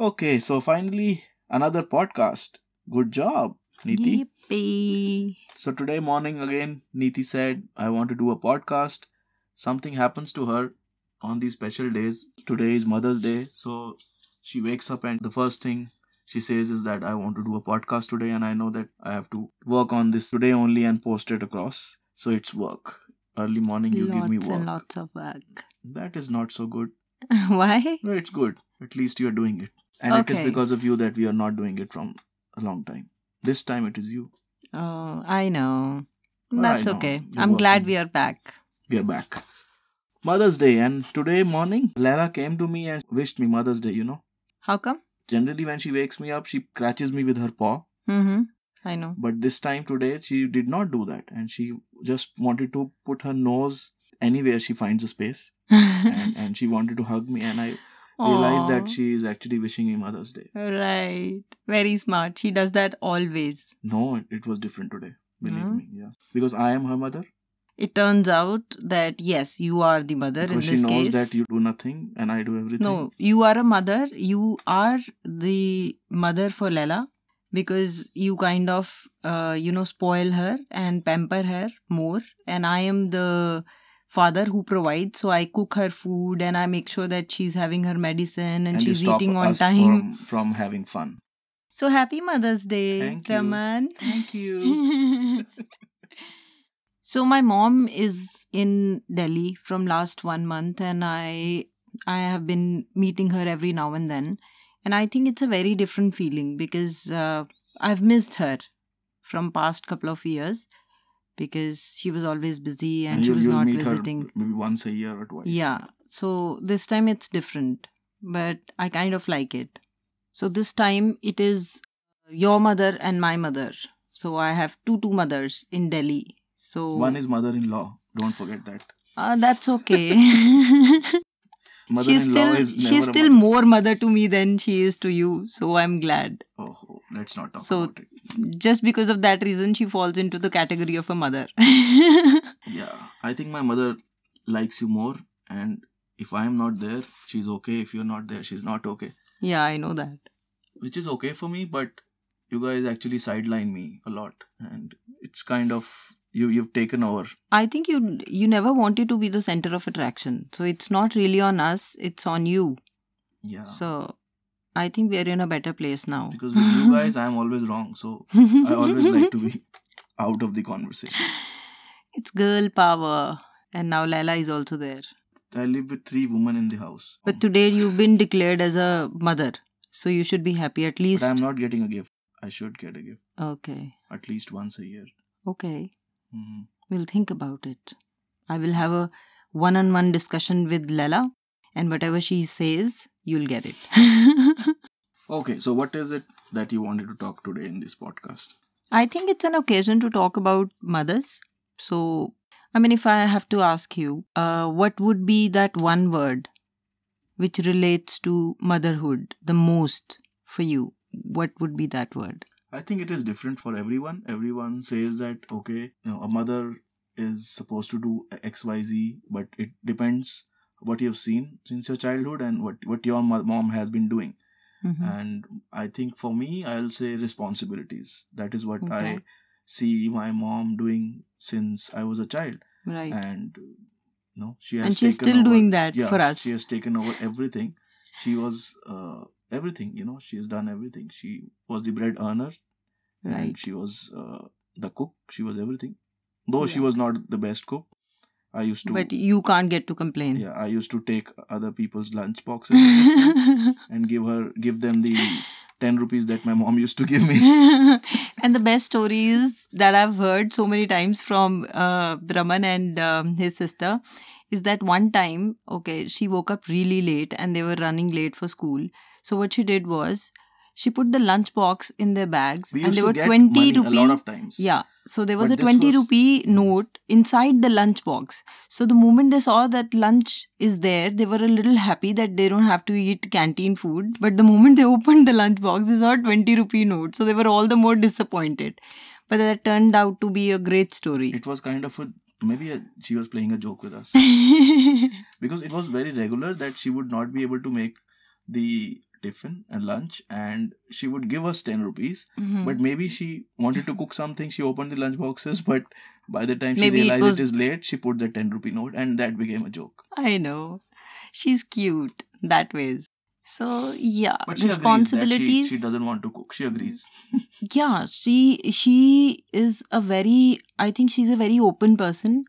Okay, so finally another podcast. Good job, Neeti. Yippee. So today morning again, Neeti said, I want to do a podcast. Something happens to her on these special days. Today is Mother's Day, so she wakes up and the first thing she says is that I want to do a podcast today and I know that I have to work on this today only and post it across. So it's work. Early morning you lots give me work. and lots of work. That is not so good. Why? No, it's good. At least you are doing it. And it is because of you that we are not doing it from a long time. This time it is you. Oh, I know. Well, I That's know. okay. You're I'm glad we are back. We are back. Mother's Day and today morning Lara came to me and wished me Mother's Day, you know. How come? Generally when she wakes me up she scratches me with her paw. Mm-hmm. I know. But this time today she did not do that and she just wanted to put her nose anywhere she finds a space and, and she wanted to hug me and I realized that she is actually wishing me Mother's Day. Right. Very smart. She does that always. No, it was different today. Believe Hmm? me, yeah. Because I am her mother. It turns out that yes, you are the mother because in she knows that you do nothing and I do everything. No, you are a mother. You are the mother for Lela because you kind of, uh, you know, spoil her and pamper her more. And I am the father who provides. So I cook her food and I make sure that she's having her medicine and, you she's eating on time. From, from having fun. So happy Mother's Day, Thank you. Raman. Thank you. so my mom is in Delhi from last one month and I I have been meeting her every now and then and I think it's a very different feeling because uh, I've missed her from past couple of years because she was always busy and, she you'll- was not visiting. maybe once a year or twice. Yeah. So this time it's different, but I kind of like it. So this time it is your mother and my mother. So I have two two mothers in Delhi. So One is mother-in-law. Don't forget that. uh, that's okay. She's still she's still more mother to me than she is to you. So I'm glad. Oh, let's not talk So- about it. Just because of that reason, she falls into the category of a mother. Yeah, I think my mother likes you more, and if I am not there, she's okay. If you're not there, she's not okay. yeah, I know that. Which is okay for me, but you guys actually sideline me a lot, and it's kind of you. You've taken over. I think you you never wanted to be the center of attraction. So it's not really on us, it's on you. Yeah. So I think we are in a better place now. because with you guys, I'm always wrong. So I always like to be out of the conversation. It's girl power. And now Laila is also there. I live with three women in the house. But today you've been declared as a mother. So you should be happy at least. But I'm not getting a gift. I should get a gift Okay. at least once a year. Okay. hmm We'll think about it. I will have a one on one discussion with Lela. And whatever she says, you'll get it. Okay, so what is it that you wanted to talk today in this podcast? I think it's an occasion to talk about mothers. So, I mean, if I have to ask you, uh, what would be that one word which relates to motherhood the most for you? What would be that word? I think it is different for everyone. Everyone says that okay, you know, a mother is supposed to do X, Y, Z, but it depends what you have seen since your childhood and what what your mom has been doing. Mhm. And I think for me, I'll say responsibilities. That is what I see my mom doing since I was a child, right. and you know, she has And she's taken still over- doing that yeah, for us. She has taken over everything. She was uh, everything. You know, she has done everything. She was the bread earner, and Right. she was uh, the cook. She was everything. Though she was not the best cook, I used to. But you can't get to complain. yeah, I used to take other people's lunch boxes and give her give them the 10 rupees that my mom used to give me and the best stories that I've heard so many times from uh, Raman and um, his sister is that one time, okay, she woke up really late and they were running late for school. So what she did was she put the lunch box in their bags we and there were 20 money rupee. a lot of times yeah. So there was But a 20 was- rupee mm. note inside the lunch box. So the moment they saw that lunch is there, they were a little happy that they don't have to eat canteen food. But the moment they opened the lunch box, they saw a 20 rupee note. So they were all the more disappointed. But that turned out to be a great story. it was kind of a maybe a, she was playing a joke with us because it was very regular that she would not be able to make the tiffin and lunch, and she would give us 10 rupees. Mhm. But maybe she wanted to cook something. She opened the lunch boxes, but by the time she Maybe it realized was- it is late, she put the 10 rupee note, and that became a joke. I know. She's cute that ways. So yeah, But she responsibilities. she, she doesn't want to cook. She agrees. yeah, she she is a very. I think she's a very open person,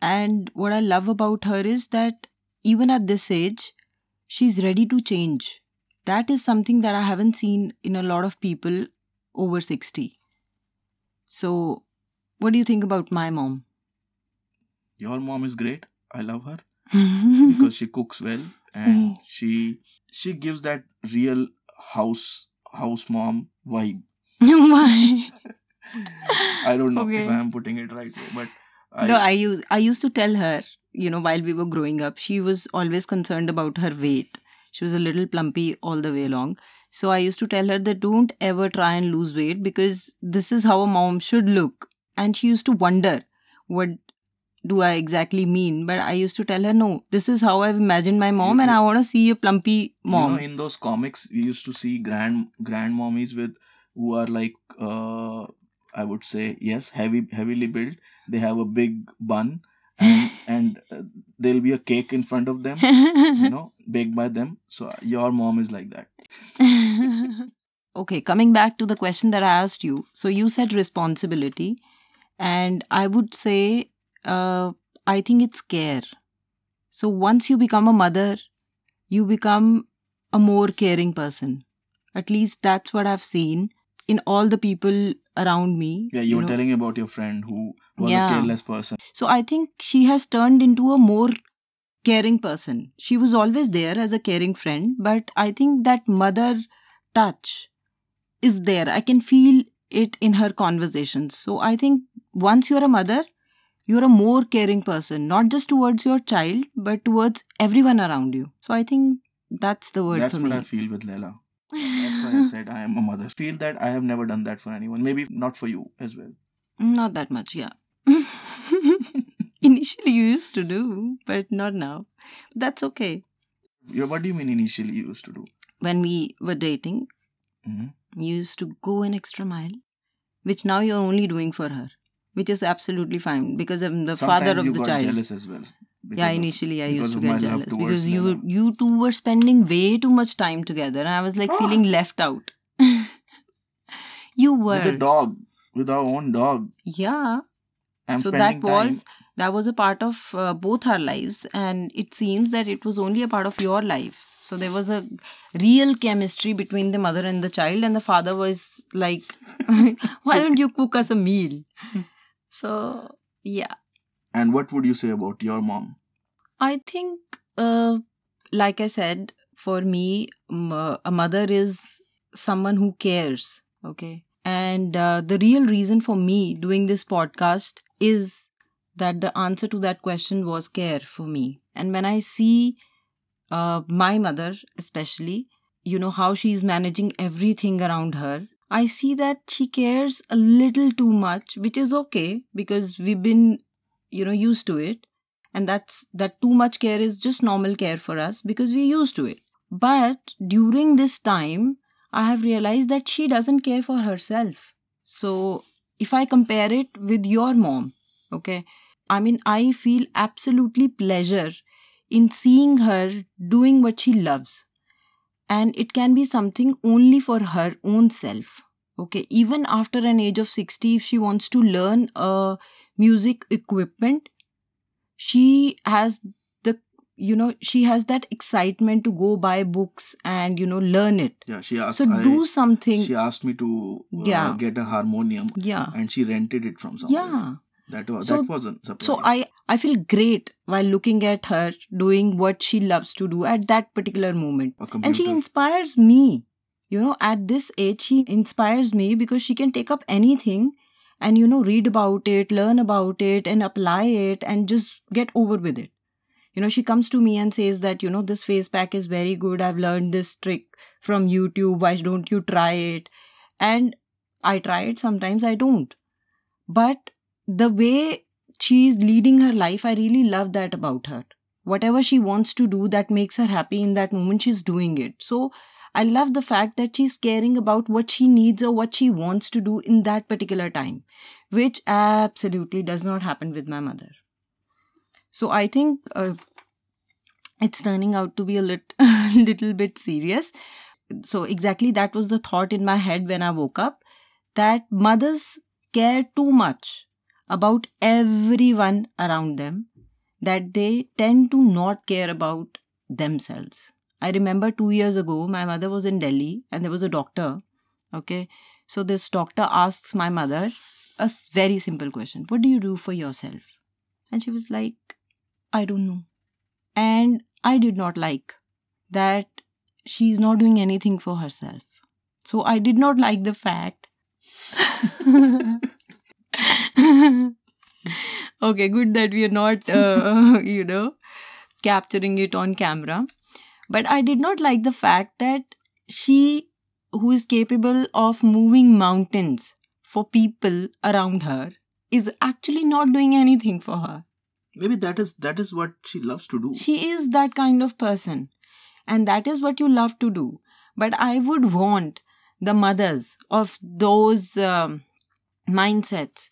and what I love about her is that even at this age, she's ready to change. That is something that I haven't seen in a lot of people over sixty. So, what do you think about my mom? Your mom is great. I love her because she cooks well and she she gives that real house house mom vibe. Why? I don't know Okay. if I am putting it right way, but I, no, I used I used to tell her, you know, while we were growing up, she was always concerned about her weight. She was a little plumpy all the way along. So I used to tell her that don't ever try and lose weight because this is how a mom should look. And she used to wonder what do I exactly mean. But I used to tell her, no, this is how I've imagined my mom, and I want to see a plumpy mom. You know, in those comics, we used to see grand grandmommies with who are like, uh, I would say, yes, heavy, heavily built. They have a big bun, and, and uh, there'll be a cake in front of them. You know, baked by them. So your mom is like that. okay, coming back to the question that I asked you. So you said responsibility, and I would say, uh, I think it's care. So once you become a mother, you become a more caring person. At least that's what I've seen in all the people around me. Yeah, you, were know. telling about your friend who was Yeah. a careless person. So I think she has turned into a more caring person. She was always there as a caring friend, but I think that mother touch is there. I can feel it in her conversations. So I think once you're a mother, you're a more caring person, not just towards your child, but towards everyone around you. So I think that's the word That's for what me. I feel with Leila. That's why I said I am a mother. Feel that I have never done that for anyone. Maybe not for you as well. Not that much, yeah. Initially, you used to do, but not now. That's okay. Yeah, what do you mean initially you used to do? When we were dating, Mhm. you used to go an extra mile, which now you're only doing for her, which is absolutely fine because I'm the father Sometimes of you the got child. jealous as well. Yeah, of- initially I used to get jealous because you Leila. you two were spending way too much time together, and I was like Ah. feeling left out. you were, with a dog, with our own dog. yeah. I'm so that was time. that was a part of uh, both our lives and it seems that it was only a part of your life so there was a real chemistry between the mother and the child and the father was like why don't you cook us a meal so yeah And what would you say about your mom? I think uh, like i said for me a mother is someone who cares okay? And uh, the real reason for me doing this podcast is that the answer to that question was care for me. And when i see uh, my mother especially you know how she's managing everything around her i see that she cares a little too much which is okay because we've been you know used to it and that's that too much care is just normal care for us because we're used to it. But during this time i have realized that she doesn't care for herself. So if i compare it with your mom okay i mean i feel absolutely pleasure in seeing her doing what she loves. And it can be something only for her own self okay? Even after an age of 60 if she wants to learn a music equipment she has the you know she has that excitement to go buy books and you know learn it Yeah, she asked. so I- do something She asked me to uh, Yeah. get a harmonium, yeah and she rented it from somewhere. yeah That was So- that was a surprise. so i i feel great while looking at her doing what she loves to do at that particular moment and she inspires me you know at this age she inspires me because she can take up anything and you know read about it learn about it and apply it and just get over with it. You know she comes to me and says that you know this face pack is very good. I've learned this trick from youtube. Why don't you try it? And i try it. Sometimes i don't. But the way she's leading her life i really love that about her. Whatever she wants to do that makes her happy in that moment she's doing it. So i love the fact that she's caring about what she needs or what she wants to do in that particular time which absolutely does not happen with my mother so i think uh, it's turning out to be a lit- little bit serious so exactly that was the thought in my head when i woke up that mothers care too much about everyone around them that they tend to not care about themselves. I remember two years ago, my mother was in Delhi and there was a doctor. Okay. So this doctor asks my mother a very simple question What do you do for yourself? And she was like, I don't know. And I did not like that she's not doing anything for herself. So I did not like the fact. okay, good that we are not, uh, you know, capturing it on camera. But I did not like the fact that she, who is capable of moving mountains for people around her, is actually not doing anything for her. Maybe that is that is what she loves to do. She is that kind of person, and that is what you love to do. But I would want the mothers of those um, mindsets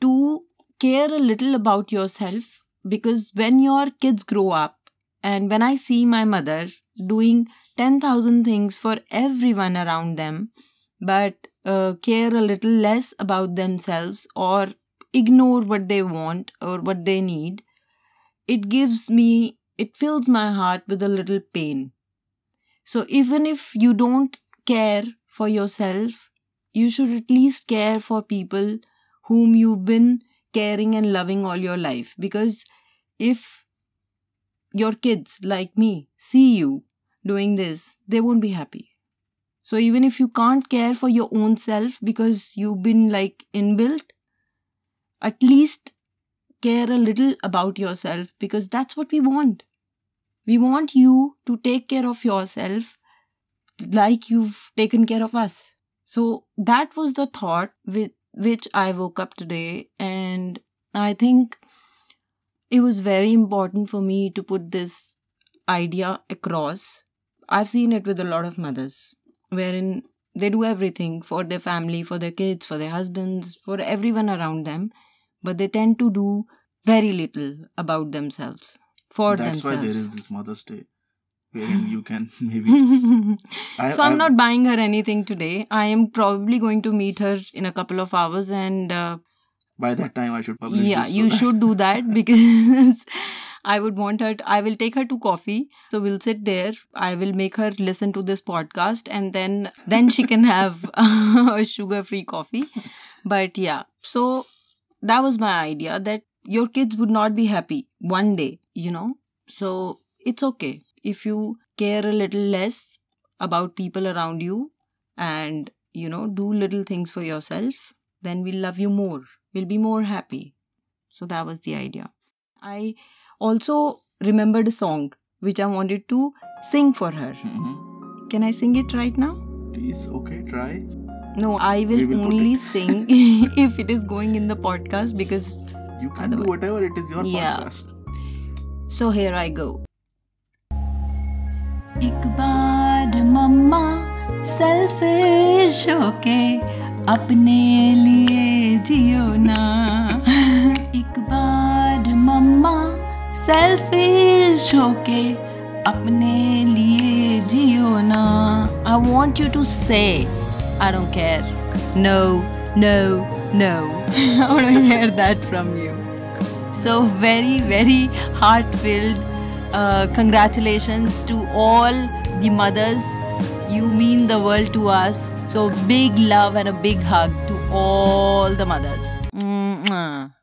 to care a little about yourself because when your kids grow up and when I see my mother doing 10,000 things for everyone around them, but uh, care a little less about themselves or ignore what they want or what they need, it gives me, it fills my heart with a little pain. So even if you don't care for yourself, you should at least care for people whom you've been caring and loving all your life. Because if your kids, like me, see you doing this, they won't be happy. So even if you can't care for your own self because you've been like inbuilt, at least care a little about yourself because that's what we want. We want you to take care of yourself like you've taken care of us. So that was the thought with which I woke up today, and I think it was very important for me to put this idea across. I've seen it with a lot of mothers, wherein they do everything for their family, for their kids, for their husbands, for everyone around them, but they tend to do very little about themselves, for That's themselves. why there is this Mother's Day, wherein you can maybe. I, so I'm I've- not buying her anything today. I am probably going to meet her in a couple of hours, and uh, By that time, I should publish. yeah, so you that- should do that because I would want her. To, I will take her to coffee. So we'll sit there. I will make her listen to this podcast, and then then she can have a sugar-free coffee. But yeah, so that was my idea that your kids would not be happy one day, you know. So it's okay if you care a little less about people around you and you know do little things for yourself then we'll love you more we'll be more happy so that was the idea i also remembered a song which i wanted to sing for her Mhm. can i sing it right now Please, okay, try. no i will, We will put only it. sing if it is going in the podcast because You can do Otherwise- whatever it is your Yeah. podcast. so here i go एक बार मम्मा selfish होके अपने लिए जियो ना एक बार मम्मा selfish होके अपने लिए जियो ना I want you to say I don't care no no no I want to hear that from you so very very heart-filled uh, congratulations to all the mothers you mean the world to us so big love and a big hug to all the mothers Mwah.